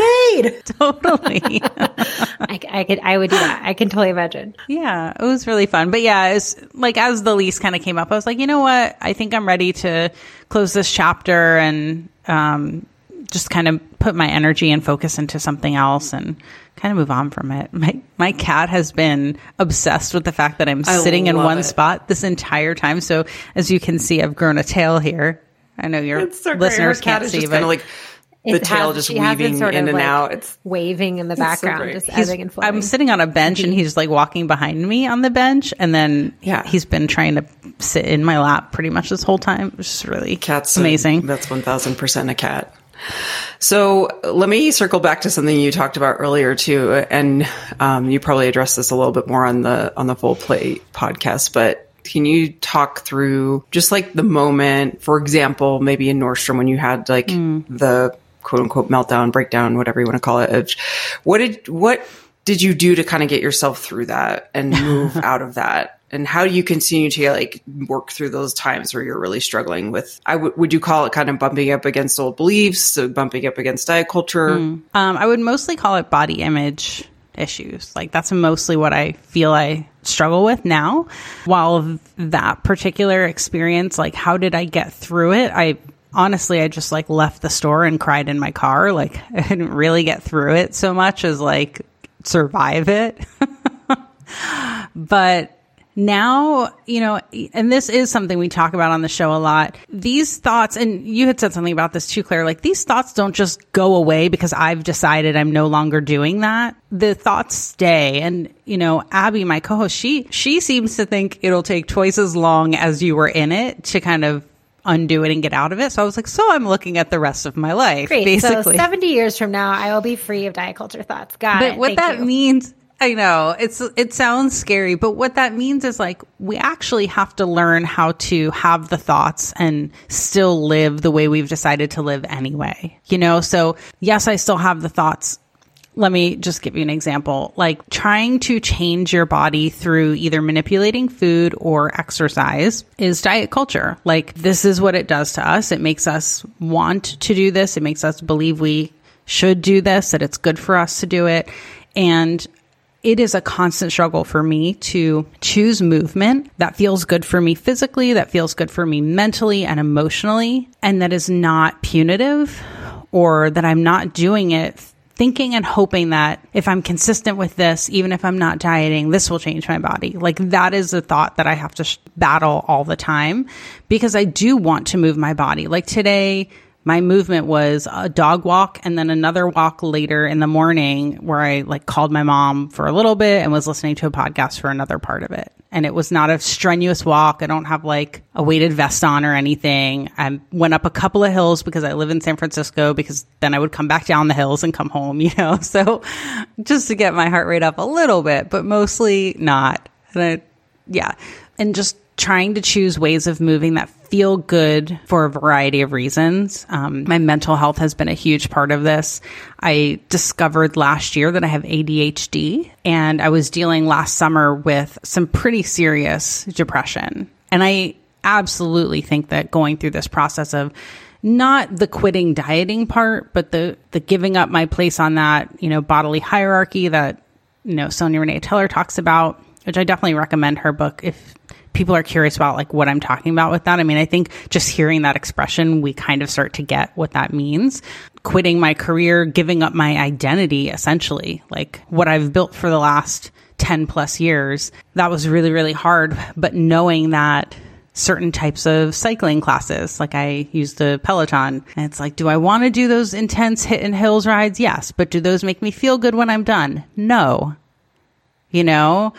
made. totally. I, I, could, I would do that. I can totally imagine. Yeah, it was really fun. But yeah, it's like as the lease kind of came up, I was like, you know what? I think I'm ready to close this chapter and um, just kind of put my energy and focus into something else and kind of move on from it. My my cat has been obsessed with the fact that I'm I sitting in one it. spot this entire time. So as you can see, I've grown a tail here. I know your so listeners can't see, but like the tail just weaving sort in and like out. It's waving in the background, so just he's, ebbing and flowing. I'm sitting on a bench and he's like walking behind me on the bench, and then yeah, he's been trying to sit in my lap pretty much this whole time. It's just really cats amazing. A, that's one thousand percent a cat. So let me circle back to something you talked about earlier too, and um, you probably addressed this a little bit more on the on the Full Plate podcast, but can you talk through just like the moment, for example, maybe in Nordstrom when you had like mm. the quote unquote meltdown, breakdown, whatever you want to call it. What did what did you do to kind of get yourself through that and move out of that? And how do you continue to like work through those times where you're really struggling with? I w- would would you call it kind of bumping up against old beliefs, so bumping up against diet culture? Um, I would mostly call it body image issues. Like that's mostly what I feel I struggle with now. While that particular experience, like how did I get through it? I honestly, I just like left the store and cried in my car. Like I didn't really get through it so much as like survive it. but now, you know, and this is something we talk about on the show a lot. These thoughts, and you had said something about this too, Claire, like these thoughts don't just go away because I've decided I'm no longer doing that. The thoughts stay. And, you know, Abby, my co-host, she, she seems to think it'll take twice as long as you were in it to kind of undo it and get out of it. So I was like, so I'm looking at the rest of my life, Great. basically. So 70 years from now, I will be free of diet culture thoughts. Got but it. what Thank that you. means i know it's it sounds scary but what that means is like we actually have to learn how to have the thoughts and still live the way we've decided to live anyway you know so yes i still have the thoughts let me just give you an example. Like trying to change your body through either manipulating food or exercise is diet culture. Like this is what it does to us. It makes us want to do this. It makes us believe we should do this that it's good for us to do it. And it is a constant struggle for me to choose movement that feels good for me physically, that feels good for me mentally and emotionally, and that is not punitive or that I'm not doing it thinking and hoping that if I'm consistent with this, even if I'm not dieting, this will change my body. Like that is a thought that I have to sh- battle all the time because I do want to move my body. Like today, my movement was a dog walk and then another walk later in the morning where I like called my mom for a little bit and was listening to a podcast for another part of it. And it was not a strenuous walk. I don't have like a weighted vest on or anything. I went up a couple of hills because I live in San Francisco because then I would come back down the hills and come home, you know? So just to get my heart rate up a little bit, but mostly not. And I, yeah. And just trying to choose ways of moving that feel good for a variety of reasons. Um, my mental health has been a huge part of this. I discovered last year that I have ADHD and I was dealing last summer with some pretty serious depression. And I absolutely think that going through this process of not the quitting dieting part, but the, the giving up my place on that, you know, bodily hierarchy that, you know, Sonya Renee Taylor talks about, which I definitely recommend her book if people are curious about like what I'm talking about with that. I mean, I think just hearing that expression, we kind of start to get what that means. Quitting my career, giving up my identity, essentially, like what I've built for the last 10 plus years. That was really, really hard. But knowing that certain types of cycling classes, like I use the Peloton, and it's like, do I want to do those intense HIIT and hills rides? Yes. But do those make me feel good when I'm done? No. You know?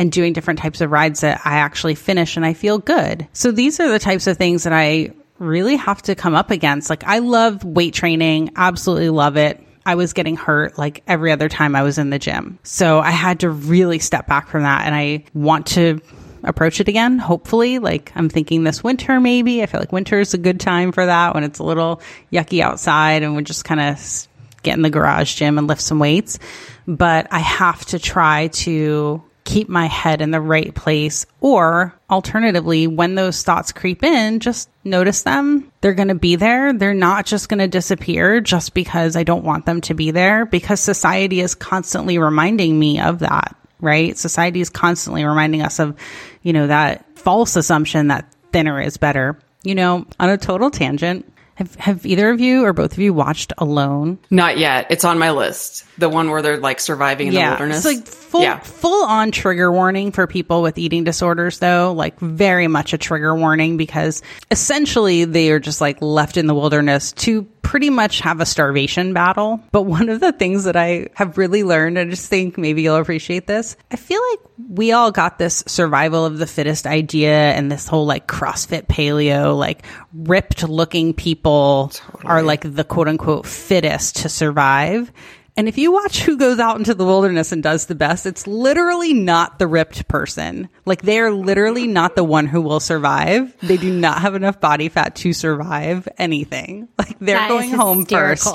And doing different types of rides that I actually finish and I feel good. So these are the types of things that I really have to come up against. Like I love weight training, absolutely love it. I was getting hurt like every other time I was in the gym. So I had to really step back from that and I want to approach it again, hopefully. Like I'm thinking this winter maybe. I feel like winter is a good time for that when it's a little yucky outside and we just kind of get in the garage gym and lift some weights. But I have to try to keep my head in the right place. Or alternatively, when those thoughts creep in, just notice them. They're going to be there. They're not just going to disappear just because I don't want them to be there because society is constantly reminding me of that, right? Society is constantly reminding us of, you know, that false assumption that thinner is better. You know, on a total tangent, have, have either of you or both of you watched Alone? Not yet. It's on my list. The one where they're like surviving in the wilderness. It's like full yeah. full on trigger warning for people with eating disorders though, like very much a trigger warning because essentially they are just like left in the wilderness to pretty much have a starvation battle. But one of the things that I have really learned, I just think maybe you'll appreciate this. I feel like we all got this survival of the fittest idea and this whole like CrossFit paleo, like ripped looking people totally. are like the quote unquote fittest to survive. And if you watch who goes out into the wilderness and does the best, it's literally not the ripped person. Like they are literally not the one who will survive. They do not have enough body fat to survive anything. Like they're That going home first.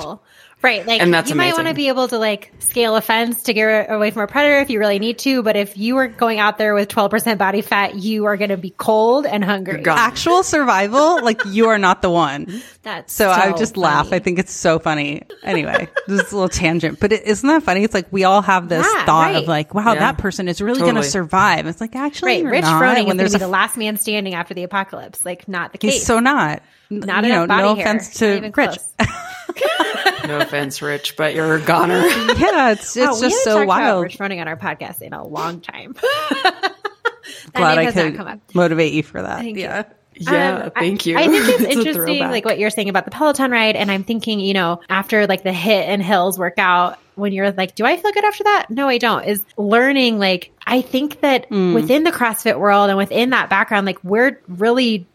Hysterical. Right. Like And that's you might want to be able to like scale a fence to get away from a predator if you really need to. But if you are going out there with 12% body fat, you are going to be cold and hungry. gone. Actual survival, like you are not the one. That's So, I just laugh. I think it's so funny. Anyway, this is a little tangent, but it, isn't that funny? It's like we all have this Yeah, thought right. of like, wow, Yeah. that person is really going to survive. It's like actually, Right. you're Rich not. Froning is when going to there's be a the last man standing after the apocalypse. Like, not the He's case. so not. not you know, enough body no hair. offense Not to even Rich. close. No offense, Rich, but you're a goner. yeah, it's it's Oh, just haven't so talked about wild. Rich Froning on our podcast in a long time. Glad I has not could motivate you for that. Thank you. yeah. Yeah, Um, thank you. I think it's, a interesting, like what you're saying about the Peloton ride. And I'm thinking, you know, after like the HIIT and hills workout, when you're like, do I feel good after that? No, I don't. Is learning, like, I think that Mm. within the CrossFit world and within that background, like, we're really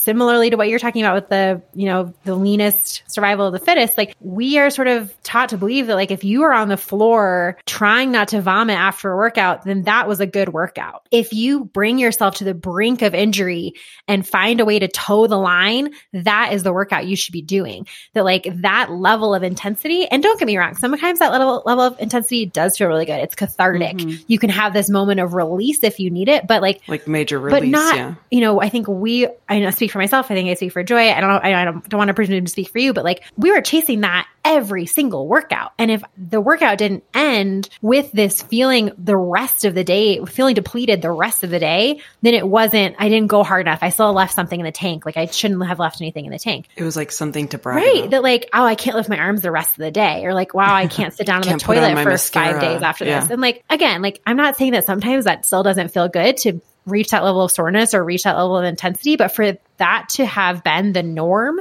similarly to what you're talking about with the, you know, the leanest survival of the fittest, like we are sort of taught to believe that like if you are on the floor trying not to vomit after a workout, then that was a good workout. If you bring yourself to the brink of injury and find a way to toe the line, that is the workout you should be doing. That like that level of intensity, and don't get me wrong, sometimes that level level of intensity does feel really good. It's cathartic. Mm-hmm. You can have this moment of release if you need it, but like like major release. but not yeah. you know i think we i know speak for myself i think i speak for joy i don't know i, don't, don't want to presume to speak for you but like we were chasing that every single workout and if the workout didn't end with this feeling the rest of the day feeling depleted the rest of the day then it wasn't i didn't go hard enough i still left something in the tank like i shouldn't have left anything in the tank It was like something to brag Right. about. That like, oh, I can't lift my arms the rest of the day. Or like, wow, I can't sit down on the Can't on toilet for mascara. five days after Yeah. this. And like, again, like, I'm not saying that sometimes that still doesn't feel good to reach that level of soreness or reach that level of intensity, but for that to have been the norm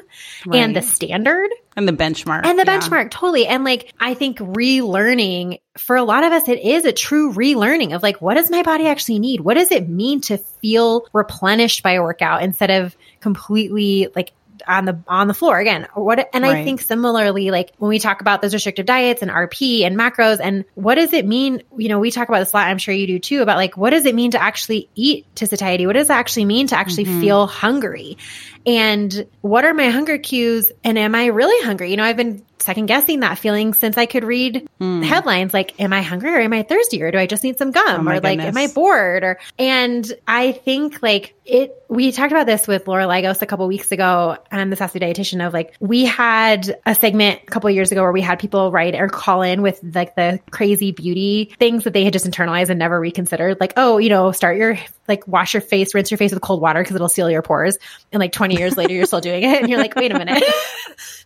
and the standard And the benchmark. and the yeah. benchmark totally and like i think relearning for a lot of us it is a true relearning of like what does my body actually need what does it mean to feel replenished by a workout instead of completely like on the on the floor again. What and i think similarly like when we talk about those restrictive diets and rp and macros and what does it mean you know we talk about this a lot i'm sure you do too about like what does it mean to actually eat to satiety? What does it actually mean to actually mm-hmm. feel hungry? And what are my hunger cues? And am i really hungry? You know i've been second guessing that feeling since i could read hmm. headlines like am i hungry or am i thirsty or do i just need some gum Oh or like am i bored or and i think like it we talked about this with laura lagos a couple weeks ago and the sassy dietitian of like we had a segment a couple years ago where we had people write or call in with like the crazy beauty things that they had just internalized and never reconsidered. Like oh you know start your like wash your face rinse your face with cold water because it'll seal your pores. And like 20 years later you're still doing it. And you're like wait a minute.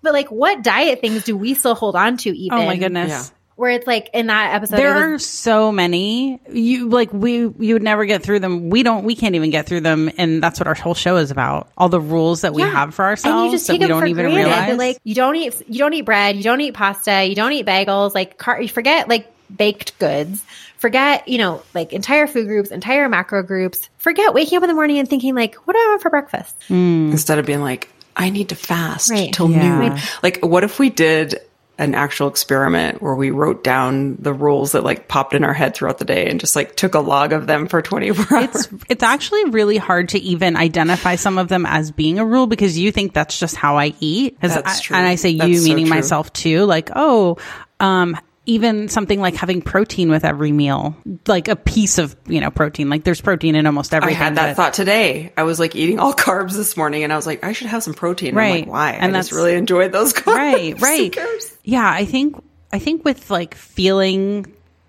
But like what diet things do we still hold on to even Oh my goodness. Yeah. where it's like in that episode There it are so many. You like we you would never get through them. We don't. We can't even get through them, and that's what our whole show is about. All the rules that we Yeah. have for ourselves and ourselves you just that take we don't for even granted. realize. That, like you don't eat you don't eat bread, you don't eat pasta, you don't eat bagels, like car- you forget like baked goods. Forget, you know, like entire food groups, entire macro groups. Forget waking up in the morning and thinking like, what do I want for breakfast? Mm. Instead of being like, I need to fast Right. till Yeah. noon. Right. Like, what if we did an actual experiment where we wrote down the rules that like popped in our head throughout the day and just like took a log of them for 24 hours? it's it's actually really hard to even identify some of them as being a rule because you think that's just how I eat. That's I- true. And I say you so meaning true. myself too. Like, oh, um, even something like having protein with every meal, like a piece of you know protein. Like there's protein in almost every. I had that but- thought today. I was like eating all carbs this morning and I was like, I should have some protein. Right. like, why? And I just that's- really enjoyed those carbs. right right yeah i think i think with like feeling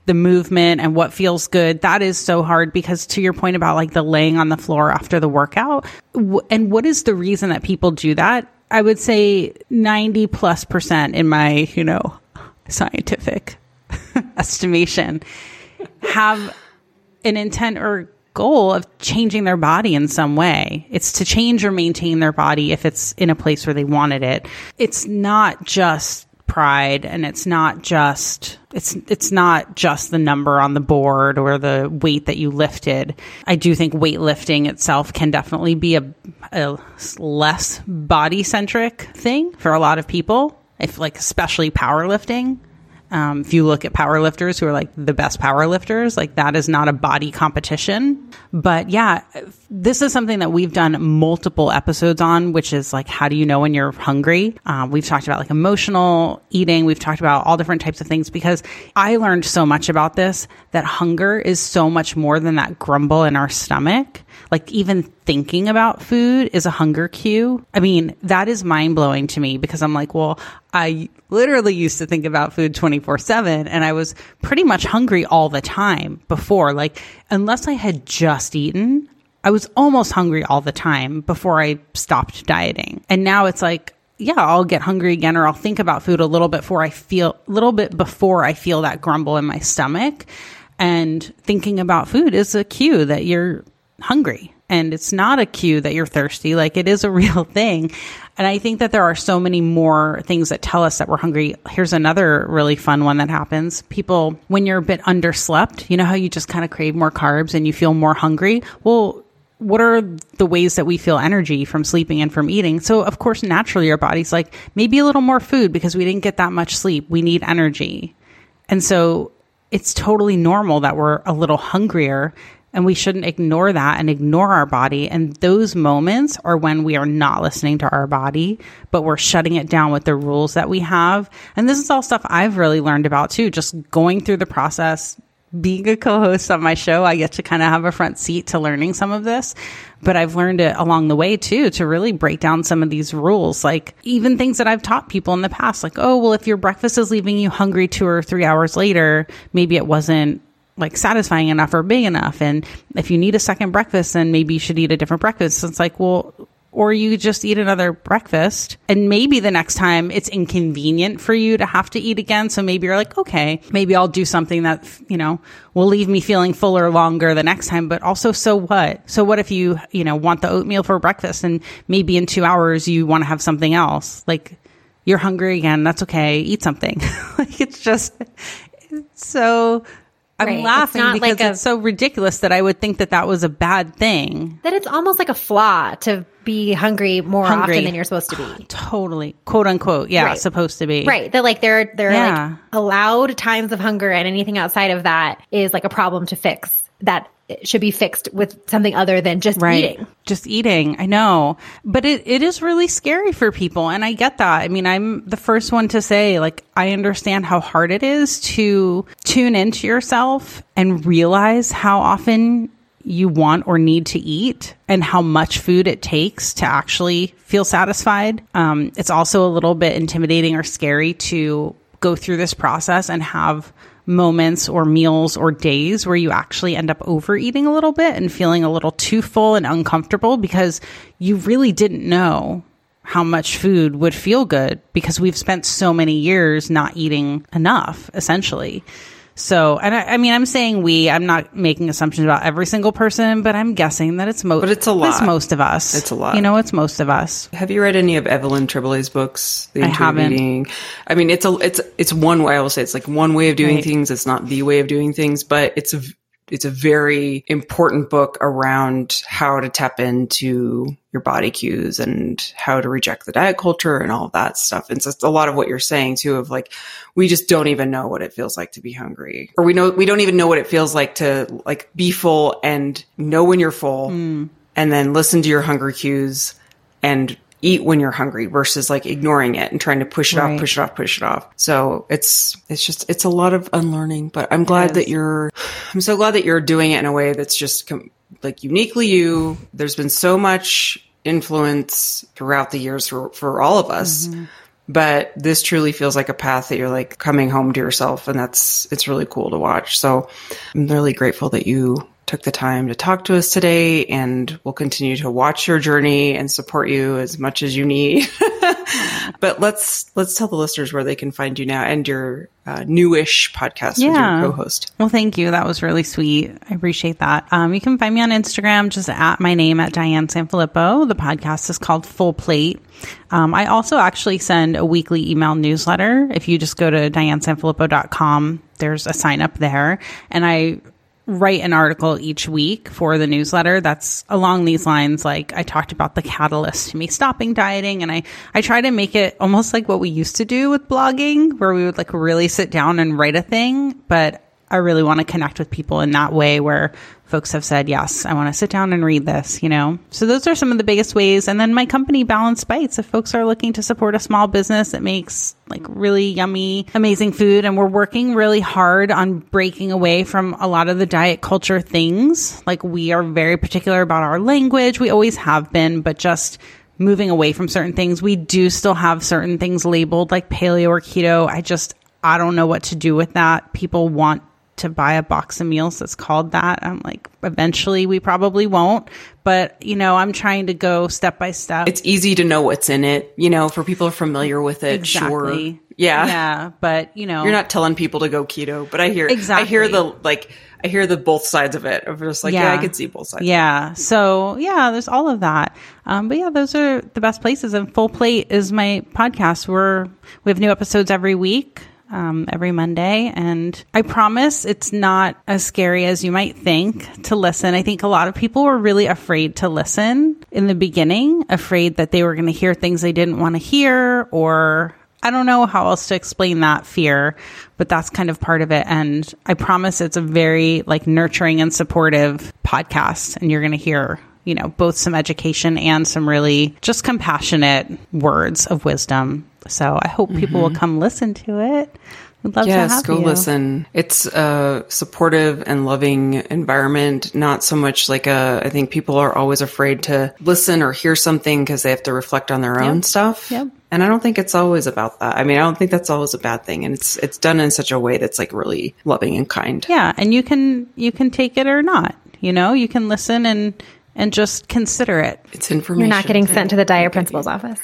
the movement and what feels good that is so hard because to your point about like the laying on the floor after the workout w- and what is the reason that people do that i would say 90 plus percent in my you know scientific estimation have an intent or goal of changing their body in some way. It's to change or maintain their body if it's in a place where they wanted it. It's not just pride and it's not just it's it's not just the number on the board or the weight that you lifted. I do think weightlifting itself can definitely be a, a less body centric thing for a lot of people. If like especially powerlifting Um, if you look at power lifters who are like the best power lifters, like that is not a body competition. But yeah, this is something that we've done multiple episodes on, which is like, how do you know when you're hungry? Um, we've talked about like emotional eating. We've talked about all different types of things because I learned so much about this that hunger is so much more than that grumble in our stomach. Like even thinking about food is a hunger cue. I mean, that is mind blowing to me because I'm like, well, I literally used to think about food 24 seven and I was pretty much hungry all the time before. Like, unless I had just eaten, I was almost hungry all the time before I stopped dieting. And now it's like, yeah, I'll get hungry again or I'll think about food a little bit before I feel a little bit before I feel that grumble in my stomach. And thinking about food is a cue that you're hungry and it's not a cue that you're thirsty. Like it is a real thing. And I think that there are so many more things that tell us that we're hungry. Here's another really fun one that happens. People, when you're a bit underslept, you know how you just kind of crave more carbs and you feel more hungry? Well, what are the ways that we feel energy from sleeping and from eating? So, of course, naturally, our body's like, maybe a little more food because we didn't get that much sleep. We need energy. And so it's totally normal that we're a little hungrier and we shouldn't ignore that and ignore our body. And those moments are when we are not listening to our body, but we're shutting it down with the rules that we have. And this is all stuff I've really learned about too, just going through the process. Being a co host on my show, I get to kind of have a front seat to learning some of this, but I've learned it along the way too to really break down some of these rules. Like even things that I've taught people in the past, like, oh, well, if your breakfast is leaving you hungry two or three hours later, maybe it wasn't like satisfying enough or big enough. And if you need a second breakfast, then maybe you should eat a different breakfast. It's like, well, or you just eat another breakfast and maybe the next time it's inconvenient for you to have to eat again. So maybe you're like, okay, maybe I'll do something that, you know, will leave me feeling fuller longer the next time. But also, so what? So what if you, you know, want the oatmeal for breakfast and maybe in two hours you want to have something else? Like you're hungry again. That's okay. Eat something. like it's just, it's so I'm right. laughing because like a, it's so ridiculous that I would think that that was a bad thing. That it's almost like a flaw to be hungry more hungry. often than you're supposed to be. totally, quote unquote, yeah, right. supposed to be. Right. That like there there are yeah. like allowed times of hunger, and anything outside of that is like a problem to fix. That should be fixed with something other than just right. eating. Just eating. I know. But it, it is really scary for people. And I get that. I mean, I'm the first one to say, like, I understand how hard it is to tune into yourself and realize how often you want or need to eat and how much food it takes to actually feel satisfied. Um, it's also a little bit intimidating or scary to go through this process and have moments or meals or days where you actually end up overeating a little bit and feeling a little too full and uncomfortable because you really didn't know how much food would feel good because we've spent so many years not eating enough, essentially. So, and I, I, mean, I'm saying we. I'm not making assumptions about every single person, but I'm guessing that it's most. But it's a lot. It's most of us. It's a lot. You know, it's most of us. Have you read any of Evelyn Tribole's books? The I haven't. Eating? I mean, it's a it's it's one way. I will say it's like one way of doing right. things. It's not the way of doing things, but it's a it's a very important book around how to tap into your body cues and how to reject the diet culture and all of that stuff. And just a lot of what you're saying too of like, we just don't even know what it feels like to be hungry or we know, we don't even know what it feels like to like be full and know when you're full mm. and then listen to your hunger cues and eat when you're hungry versus like ignoring it and trying to push it right. off, push it off, push it off. So it's, it's just, it's a lot of unlearning, but I'm glad that you're, I'm so glad that you're doing it in a way that's just com- like uniquely you. There's been so much influence throughout the years for, for all of us. Mm-hmm. But this truly feels like a path that you're like coming home to yourself. And that's, it's really cool to watch. So I'm really grateful that you took the time to talk to us today and we'll continue to watch your journey and support you as much as you need. but let's let's tell the listeners where they can find you now and your uh, newish podcast yeah. with your co-host. Well, thank you. That was really sweet. I appreciate that. Um, you can find me on Instagram just at my name at Diane Sanfilippo. The podcast is called Full Plate. Um, I also actually send a weekly email newsletter. If you just go to dianesanfilippo.com, there's a sign up there, and I write an article each week for the newsletter. That's along these lines like i talked about the catalyst to me stopping dieting and i i try to make it almost like what we used to do with blogging where we would like really sit down and write a thing but i really want to connect with people in that way where folks have said, yes, I want to sit down and read this, you know? So those are some of the biggest ways. And then my company, Balanced Bites, if folks are looking to support a small business that makes like really yummy, amazing food, and we're working really hard on breaking away from a lot of the diet culture things. Like we are very particular about our language. We always have been, but just moving away from certain things. We do still have certain things labeled like paleo or keto. I just, I don't know what to do with that. People want to buy a box of meals that's called that. I'm like, eventually we probably won't, but you know, I'm trying to go step by step. It's easy to know what's in it, you know, for people who are familiar with it. Exactly. Sure. Yeah. Yeah. But you know, you're not telling people to go keto, but I hear, exactly. I hear the, like, I hear the both sides of it. Of just like, yeah, yeah I could see both sides. Yeah. So yeah, there's all of that. Um, but yeah, those are the best places. And Full Plate is my podcast. We're, we have new episodes every week um, every Monday. And I promise it's not as scary as you might think to listen. I think a lot of people were really afraid to listen in the beginning, afraid that they were going to hear things they didn't want to hear or I don't know how else to explain that fear, but that's kind of part of it. And I promise it's a very like nurturing and supportive podcast. And you're going to hear, you know, both some education and some really just compassionate words of wisdom so I hope people mm-hmm. will come listen to it. We'd love yes, to have go you. listen. It's a supportive and loving environment, not so much like a, I think people are always afraid to listen or hear something because they have to reflect on their yep. own stuff. Yep. And I don't think it's always about that. I mean, I don't think that's always a bad thing. And it's, it's done in such a way that's like really loving and kind. Yeah. And you can, you can take it or not, you know, you can listen and, and just consider it. It's information. You're not getting sent to the diet principal's office.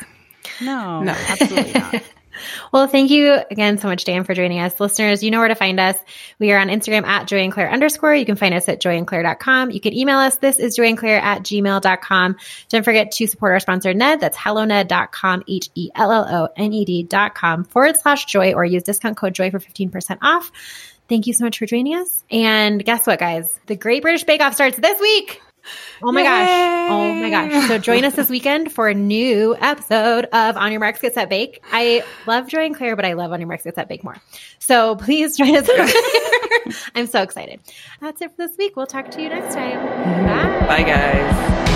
No, no, absolutely not. well, thank you again so much, Dan, for joining us. Listeners, you know where to find us. We are on Instagram at Joy and Claire underscore. You can find us at joyandclaire.com. You can email us. This is joyandclaire at gmail.com. Don't forget to support our sponsor, Ned. That's helloned.com, H-E-L-L-O-N-E-D.com forward slash joy or use discount code joy for 15% off. Thank you so much for joining us. And guess what, guys? The Great British Bake Off starts this week. Oh my Yay! gosh. Oh my gosh. So join us this weekend for a new episode of On Your Marks Get Set Bake. I love Joy and Claire, but I love On Your Marks Get Set Bake more. So please join us. I'm so excited. That's it for this week. We'll talk to you next time. Bye. Bye guys.